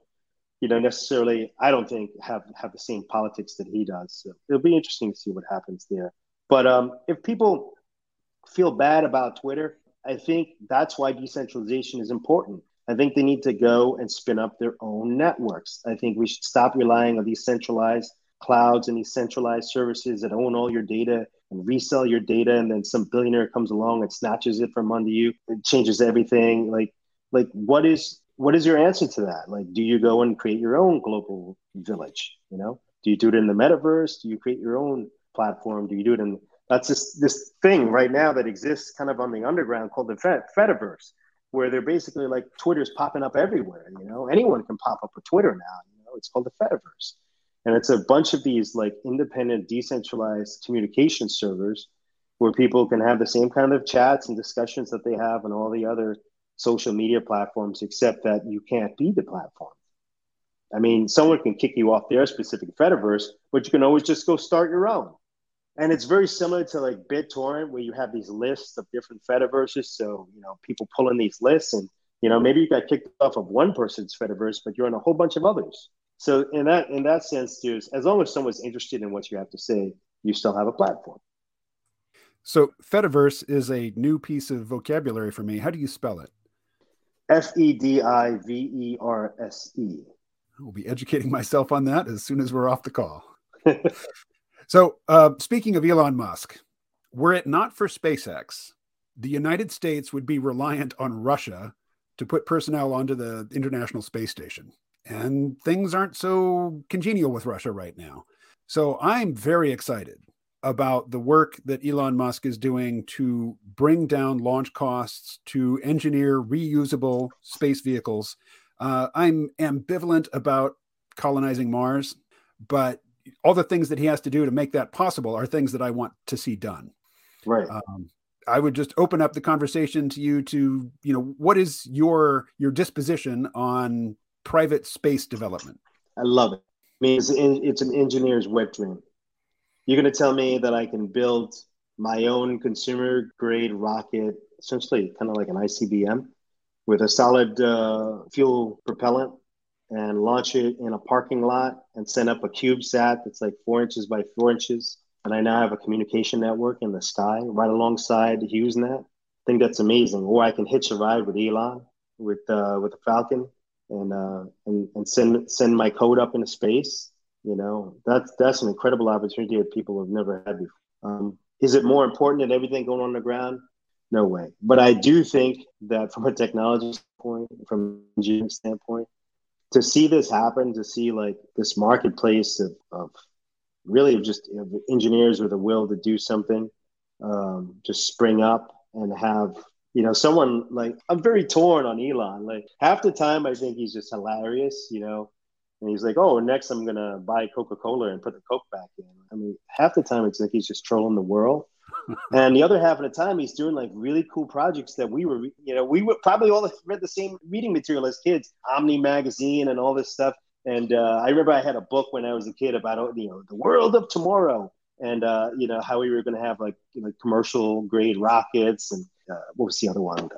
you know, necessarily, I don't think have have the same politics that he does. So it'll be interesting to see what happens there. But um, if people feel bad about Twitter, I think that's why decentralization is important. I think they need to go and spin up their own networks. I think we should stop relying on these centralized clouds and these centralized services that own all your data and resell your data, and then some billionaire comes along and snatches it from under you. Changes everything. Like, like what is what is your answer to that? Like, do you go and create your own global village? You know, do you do it in the metaverse? Do you create your own platform? Do you do it in that's this this thing right now that exists kind of on the underground called the Fed, Fediverse, where they're basically like Twitter's popping up everywhere. You know, anyone can pop up a Twitter now. You know, it's called the Fediverse, and it's a bunch of these like independent, decentralized communication servers where people can have the same kind of chats and discussions that they have on all the other social media platforms, except that you can't be the platform. I mean, someone can kick you off their specific Fediverse, but you can always just go start your own. And it's very similar to like BitTorrent, where you have these lists of different Fediverses. So, you know, people pull in these lists and, you know, maybe you got kicked off of one person's Fediverse, but you're on a whole bunch of others. So in that in that sense, there's as long as someone's interested in what you have to say, you still have a platform. So Fediverse is a new piece of vocabulary for me. How do you spell it? F E D I V E R S E. I'll be educating myself on that as soon as we're off the call. so, uh, speaking of Elon Musk, were it not for SpaceX, the United States would be reliant on Russia to put personnel onto the International Space Station. And things aren't so congenial with Russia right now. So, I'm very excited about the work that Elon Musk is doing to bring down launch costs, to engineer reusable space vehicles. Uh, I'm ambivalent about colonizing Mars, but all the things that he has to do to make that possible are things that I want to see done. Right. Um, I would just open up the conversation to you to, you know, what is your your disposition on private space development? I love it. I mean, it's, it's an engineer's wet dream. You're going to tell me that I can build my own consumer grade rocket, essentially kind of like an ICBM, with a solid uh, fuel propellant and launch it in a parking lot and send up a CubeSat that's like four inches by four inches. And I now have a communication network in the sky right alongside the HughesNet. I think that's amazing. Or I can hitch a ride with Elon with uh, with the Falcon and uh, and and send send my code up into space you know, that's that's an incredible opportunity that people have never had before. Um, is it more important than everything going on the ground? No way. But I do think that from a technology standpoint, from engineering standpoint, to see this happen, to see like this marketplace of, of really of just you know, engineers with a will to do something, um, just spring up and have you know someone like I'm very torn on Elon. Like half the time I think he's just hilarious. You know, and he's like, "Oh, next I'm gonna buy Coca Cola and put the Coke back in." I mean, half the time it's like he's just trolling the world, and the other half of the time he's doing like really cool projects that we were, you know, we were probably all read the same reading material as kids, Omni magazine and all this stuff. And uh, I remember I had a book when I was a kid about you know the world of tomorrow, and uh, you know how we were going to have like you know, commercial grade rockets and uh, what was the other one?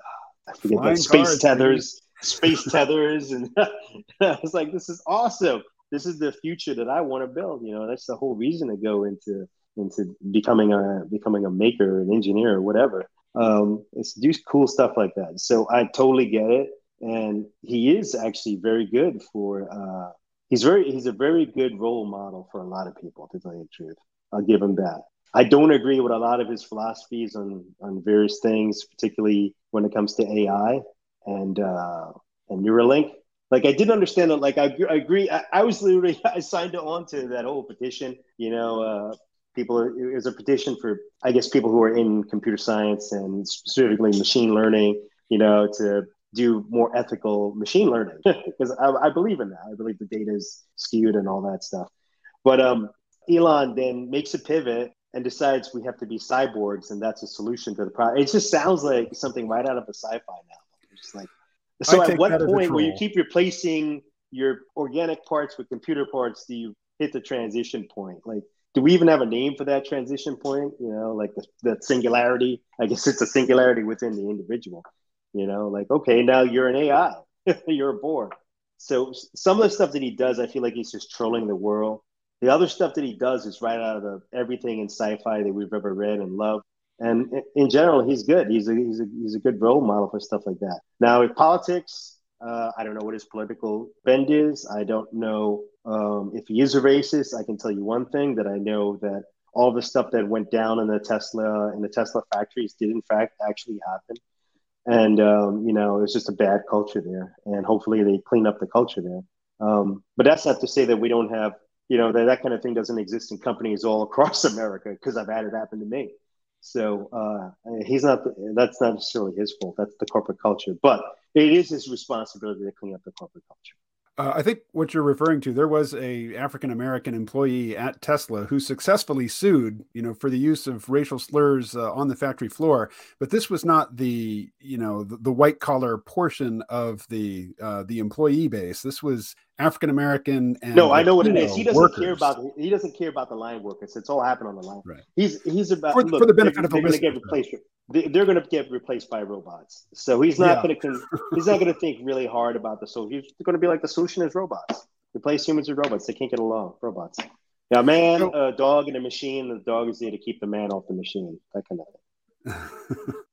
I forget. Flying space cars, tethers space tethers, and I was like, this is awesome. This is the future that I want to build. You know, that's the whole reason to go into into becoming a becoming a maker, an engineer, or whatever. Um, it's do cool stuff like that. So I totally get it, and he is actually very good for. Uh, he's very he's a very good role model for a lot of people. To tell you the truth, I'll give him that. I don't agree with a lot of his philosophies on on various things, particularly when it comes to AI and uh, and Neuralink. Like I didn't understand it. Like I, I agree. I, I, was literally I signed on to that whole petition. You know, uh, people. It was a petition for I guess people who are in computer science and specifically machine learning. You know, to do more ethical machine learning because I, I, believe in that. I believe the data is skewed and all that stuff. But um, Elon then makes a pivot and decides we have to be cyborgs and that's a solution to the problem. It just sounds like something right out of a sci-fi novel. It's like so at what point will you keep replacing your organic parts with computer parts do you hit the transition point? Like do we even have a name for that transition point? You know, like the, the singularity. I guess it's a singularity within the individual. You know, like okay, now you're an AI, you're a borg. So some of the stuff that he does, I feel like he's just trolling the world. The other stuff that he does is right out of the, everything in sci-fi that we've ever read and loved. And in general, he's good. He's a, he's a, he's a good role model for stuff like that. Now, with politics, uh, I don't know what his political bend is. I don't know um, if he is a racist. I can tell you one thing that I know that all the stuff that went down in the Tesla in the Tesla factories did in fact actually happen and um, you know it's just a bad culture there and hopefully they clean up the culture there um, but that's not to say that we don't have you know that that kind of thing doesn't exist in companies all across america because i've had it happen to me so uh, he's not that's not necessarily his fault that's the corporate culture but it is his responsibility to clean up the corporate culture uh, I think what you're referring to, there was a African American employee at Tesla who successfully sued, you know, for the use of racial slurs uh, on the factory floor. But this was not the, you know, the, the white collar portion of the uh, the employee base. This was African American and no, I know what it is. He doesn't workers. care about he doesn't care about the line workers. It's all happened on the line. Right. He's he's about for, look, for the benefit of the listener. Get replaced, they're going to get replaced by robots. So he's not yeah. going to he's not going to think really hard about the solution. He's going to be like the solution is robots. Replace humans with robots. They can't get along. Robots. Now, man, a dog, and a machine. The dog is there to keep the man off the machine. That kind of thing.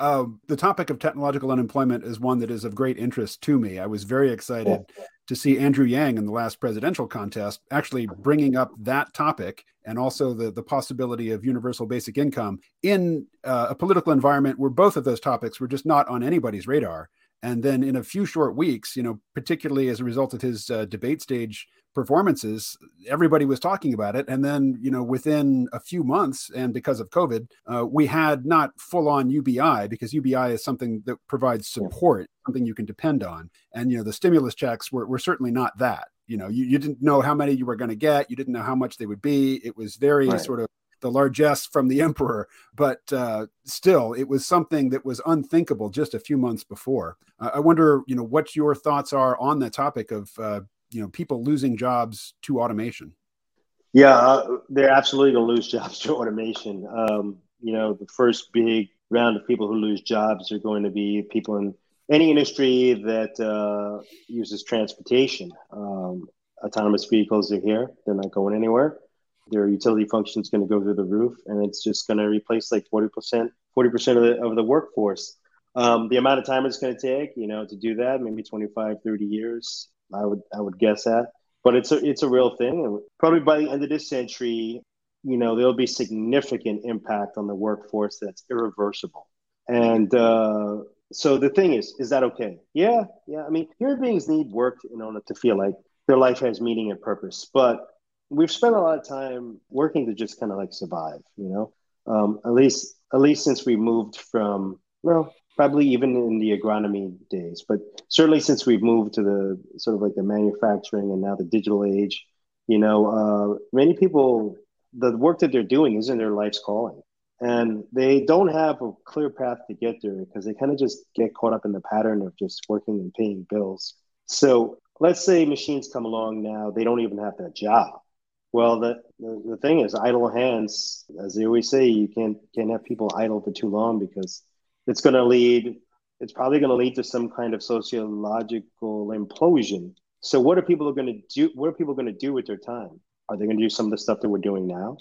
Um, the topic of technological unemployment is one that is of great interest to me. I was very excited to see Andrew Yang in the last presidential contest actually bringing up that topic and also the, the possibility of universal basic income in uh, a political environment where both of those topics were just not on anybody's radar. And then in a few short weeks, you know, particularly as a result of his uh, debate stage performances, everybody was talking about it. And then, you know, within a few months, and because of COVID, uh, we had not full on UBI because UBI is something that provides support, something you can depend on. And, you know, the stimulus checks were, were certainly not that. You know, you, you didn't know how many you were going to get, you didn't know how much they would be. It was very right. sort of the largesse from the emperor, but uh, still, it was something that was unthinkable just a few months before. Uh, I wonder, you know, what your thoughts are on the topic of uh, you know people losing jobs to automation. Yeah uh, they're absolutely going to lose jobs to automation. Um, you know the first big round of people who lose jobs are going to be people in any industry that uh, uses transportation. Um, autonomous vehicles are here. They're not going anywhere. Their utility function is going to go through the roof and it's just going to replace like 40% 40% of the, of the workforce. Um, the amount of time it's going to take you know to do that maybe 25 30 years I would I would guess that. But it's a it's a real thing, probably by the end of this century, you know, there'll be significant impact on the workforce that's irreversible. And uh, so the thing is, is that okay? Yeah, yeah. I mean, human beings need work in order to feel like their life has meaning and purpose. But we've spent a lot of time working to just kind of like survive, you know. Um, at least, at least since we moved from well, probably even in the agronomy days, but certainly since we've moved to the sort of like the manufacturing and now the digital age, you know, uh, many people, the work that they're doing isn't their life's calling. And they don't have a clear path to get there because they kind of just get caught up in the pattern of just working and paying bills. So let's say machines come along now, they don't even have that job. Well, the, the, the thing is, idle hands, as they always say, you can't can't have people idle for too long because it's going to lead it's probably going to lead to some kind of sociological implosion. So what are people going to do what are people going to do with their time? Are they going to do some of the stuff that we're doing now?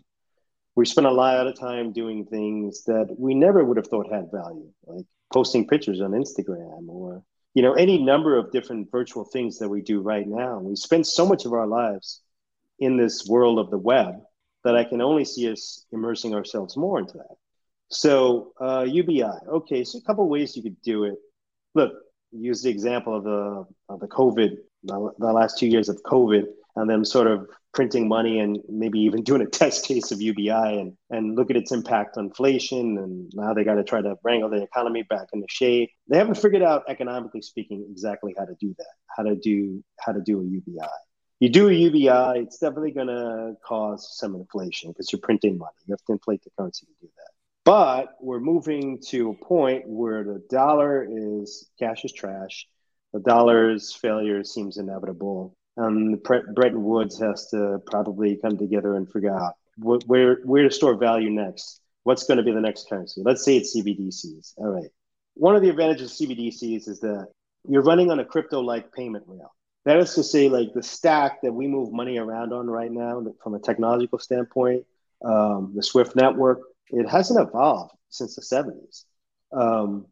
We spend a lot of time doing things that we never would have thought had value like posting pictures on instagram or you know any number of different virtual things that we do right now. We spend so much of our lives in this world of the web that i can only see us immersing ourselves more into that So uh, UBI. Okay, so a couple ways you could do it. Look, use the example of the of the COVID, the, the last two years of COVID, and them sort of printing money and maybe even doing a test case of UBI and, and look at its impact on inflation. And now they got to try to wrangle the economy back into shape. They haven't figured out, economically speaking, exactly how to do that, how to do how to do a UBI. You do a UBI, it's definitely going to cause some inflation because you're printing money. You have to inflate the currency to do that. But we're moving to a point where the dollar is cash is trash. The dollar's failure seems inevitable um, Bretton Woods has to probably come together and figure out where where to store value next. What's going to be the next currency? Let's say it's CBDCs. All right. One of the advantages of CBDCs is that you're running on a crypto-like payment rail. That is to say, like the stack that we move money around on right now, from a technological standpoint, um, the SWIFT network, it hasn't evolved since the 70s. Um,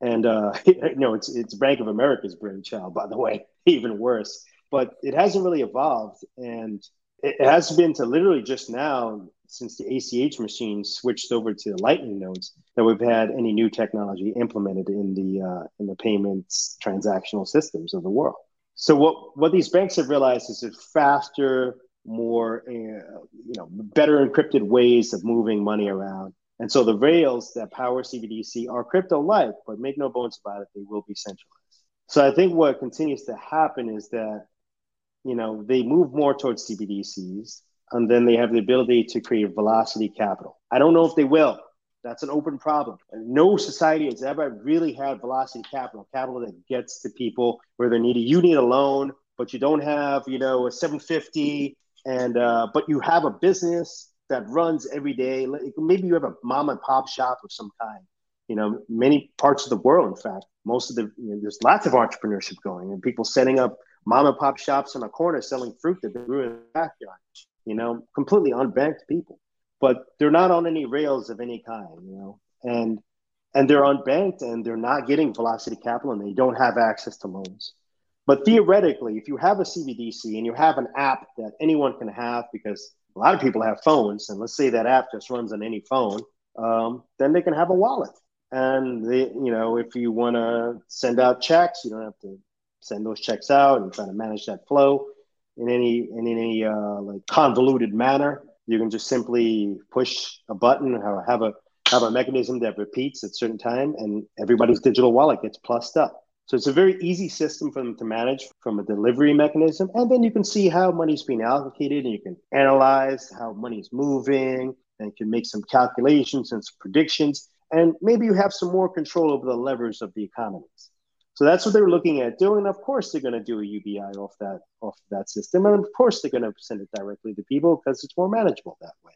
and uh, you know, it's it's Bank of America's brainchild, by the way, even worse but it hasn't really evolved. And it has been to literally just now, since the ACH machine switched over to the Lightning nodes, that we've had any new technology implemented in the uh, in the payments transactional systems of the world. So what what these banks have realized is that faster, more uh, you know, better encrypted ways of moving money around. And so the rails that power CBDC are crypto-like, but make no bones about it, they will be centralized. So I think what continues to happen is that you know, they move more towards CBDCs, and then they have the ability to create velocity capital. I don't know if they will. That's an open problem. No society has ever really had velocity capital, capital that gets to people where they need it. You need a loan, but you don't have, you know, a 750, and uh, but you have a business that runs every day. Maybe you have a mom and pop shop of some kind. You know, many parts of the world, in fact, most of the you know, there's lots of entrepreneurship going, and people setting up mom and pop shops in a corner selling fruit that they grew in the backyard. You know, completely unbanked people, but they're not on any rails of any kind. You know, and and they're unbanked and they're not getting velocity capital and they don't have access to loans. But theoretically, if you have a CBDC and you have an app that anyone can have, because a lot of people have phones, and let's say that app just runs on any phone, um, then they can have a wallet. And they, you know, if you want to send out checks, you don't have to send those checks out and try to manage that flow in any in any uh, like convoluted manner. You can just simply push a button or have a have a mechanism that repeats at certain time, and everybody's digital wallet gets plussed up. So it's a very easy system for them to manage from a delivery mechanism, and then you can see how money's being allocated, and you can analyze how money's moving, and you can make some calculations and some predictions, and maybe you have some more control over the levers of the economies. So that's what they're looking at doing. Of course, they're going to do a UBI off that off that system, and of course, they're going to send it directly to people because it's more manageable that way.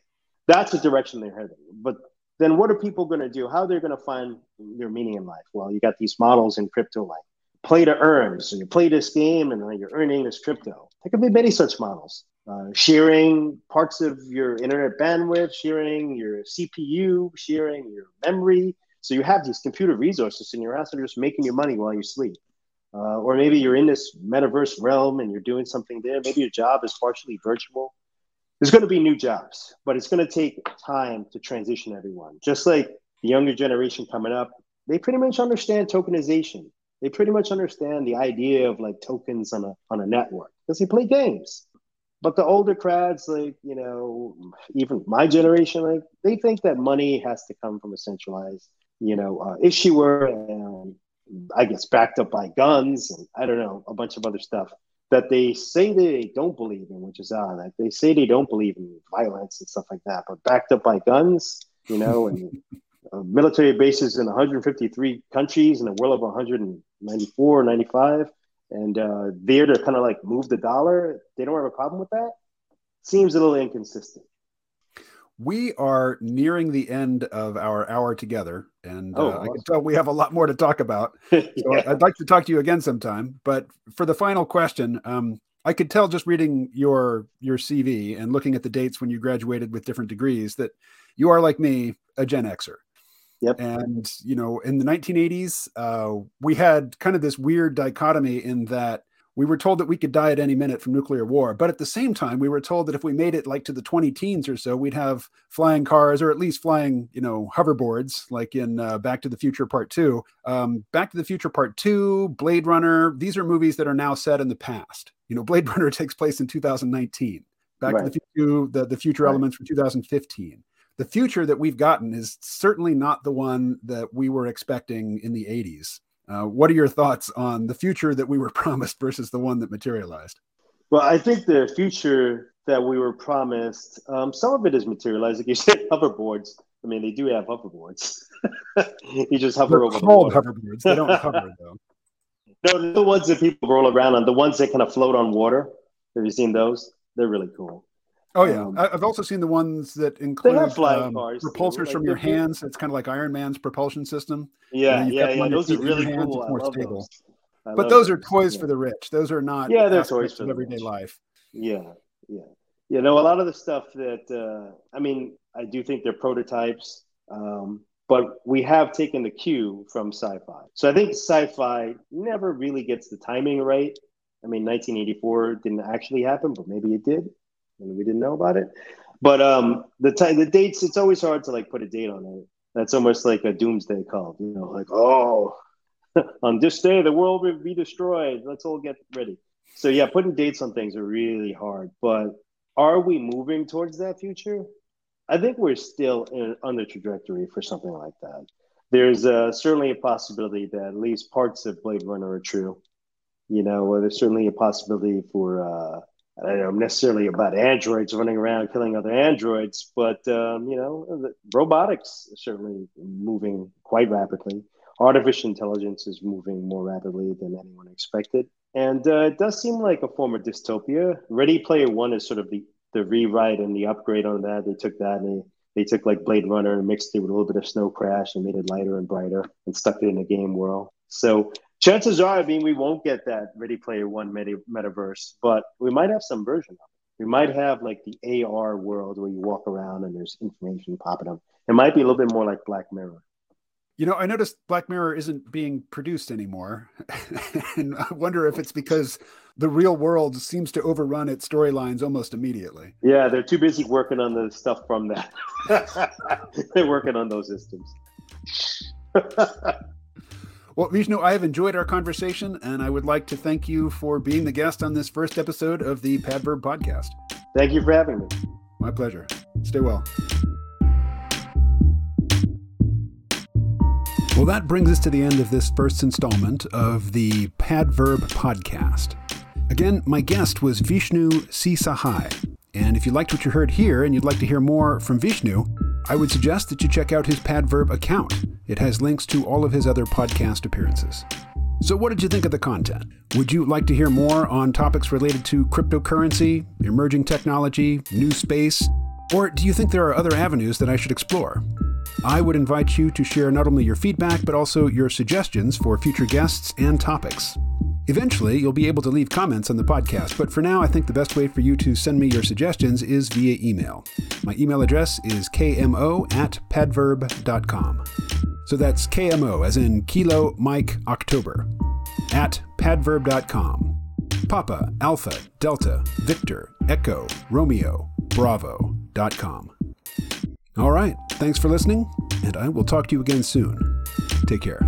That's the direction they're heading. But then, what are people going to do? How they're going to find their meaning in life? Well, you got these models in crypto, like play to earn. So you play this game, and you're earning this crypto. There could be many such models. Uh, sharing parts of your internet bandwidth, sharing your CPU, sharing your memory, so you have these computer resources in your that are just making you money while you sleep. Uh, or maybe you're in this metaverse realm and you're doing something there. Maybe your job is partially virtual. There's going to be new jobs, but it's going to take time to transition everyone. Just like the younger generation coming up, they pretty much understand tokenization. They pretty much understand the idea of like tokens on a on a network because they play games. But the older crowds, like you know, even my generation, like they think that money has to come from a centralized you know, uh, issuer, and I guess backed up by guns, and I don't know, a bunch of other stuff that they say they don't believe in, which is odd. Like they say they don't believe in violence and stuff like that, but backed up by guns, you know, and uh, military bases in 153 countries in a world of 194, 95, and uh, there to kind of like move the dollar. They don't have a problem with that. Seems a little inconsistent we are nearing the end of our hour together, and oh, uh, awesome. I can tell we have a lot more to talk about. So yeah. I'd like to talk to you again sometime. But for the final question, um, I could tell just reading your your CV and looking at the dates when you graduated with different degrees that you are like me, a Gen Xer. Yep. And you know, in the 1980s, uh, we had kind of this weird dichotomy in that we were told that we could die at any minute from nuclear war. But at the same time, we were told that if we made it like to the 20 teens or so, we'd have flying cars or at least flying, you know, hoverboards, like in uh, Back to the Future Part Two. Um, Back to the Future Part Two, Blade Runner. These are movies that are now set in the past. You know, Blade Runner takes place in 2019. Back right. to the Future, the, the future right. elements from 2015 the future that we've gotten is certainly not the one that we were expecting in the 80s. Uh, what are your thoughts on the future that we were promised versus the one that materialized? Well, I think the future that we were promised, um, some of it is materialized. Like you said, hoverboards. I mean, they do have hoverboards. you just hover They're over called the hoverboards. They don't hover though. No, the ones that people roll around on, the ones that kind of float on water. Have you seen those? They're really cool. Oh yeah, um, I've also seen the ones that include um, propulsors like from your hands. It's kind of like Iron Man's propulsion system. Yeah, yeah, yeah. Those are really hands, cool. more stable. Those. But those are toys yeah. for the rich. Those are not. Yeah, they're toys for everyday rich. life. Yeah, yeah, you know, a lot of the stuff that uh, I mean, I do think they're prototypes, um, but we have taken the cue from sci-fi. So I think sci-fi never really gets the timing right. I mean, 1984 didn't actually happen, but maybe it did and we didn't know about it. But um, the time, the dates, it's always hard to like put a date on it. That's almost like a doomsday call, you know, like oh, on this day the world will be destroyed. Let's all get ready. So yeah, putting dates on things are really hard. But are we moving towards that future? I think we're still in, on the trajectory for something like that. There's uh, certainly a possibility that at least parts of Blade Runner are true. You know, there's certainly a possibility for uh, I don't know necessarily about androids running around killing other androids, but um, you know, robotics is certainly moving quite rapidly. Artificial intelligence is moving more rapidly than anyone expected, and uh, it does seem like a form of dystopia. Ready Player One is sort of the the rewrite and the upgrade on that. They took that and they, they took like Blade Runner and mixed it with a little bit of Snow Crash and made it lighter and brighter and stuck it in a game world. So chances are, I mean, we won't get that Ready Player One meta- metaverse, but we might have some version of it. We might have like the AR world where you walk around and there's information popping up. It might be a little bit more like Black Mirror. You know, I noticed Black Mirror isn't being produced anymore. and I wonder if it's because the real world seems to overrun its storylines almost immediately. Yeah, they're too busy working on the stuff from that. they're working on those systems. Well, Vishnu, I have enjoyed our conversation, and I would like to thank you for being the guest on this first episode of the Padverb podcast. Thank you for having me. My pleasure. Stay well. Well, that brings us to the end of this first installment of the Padverb podcast. Again, my guest was Vishnu Seesahai. And if you liked what you heard here and you'd like to hear more from Vishnu, I would suggest that you check out his Padverb account. It has links to all of his other podcast appearances. So, what did you think of the content? Would you like to hear more on topics related to cryptocurrency, emerging technology, new space? Or do you think there are other avenues that I should explore? I would invite you to share not only your feedback, but also your suggestions for future guests and topics. Eventually, you'll be able to leave comments on the podcast, but for now, I think the best way for you to send me your suggestions is via email. My email address is kmo at padverb.com. So that's KMO, as in Kilo Mike October, at padverb.com. Papa, Alpha, Delta, Victor, Echo, Romeo, Bravo.com. All right, thanks for listening, and I will talk to you again soon. Take care.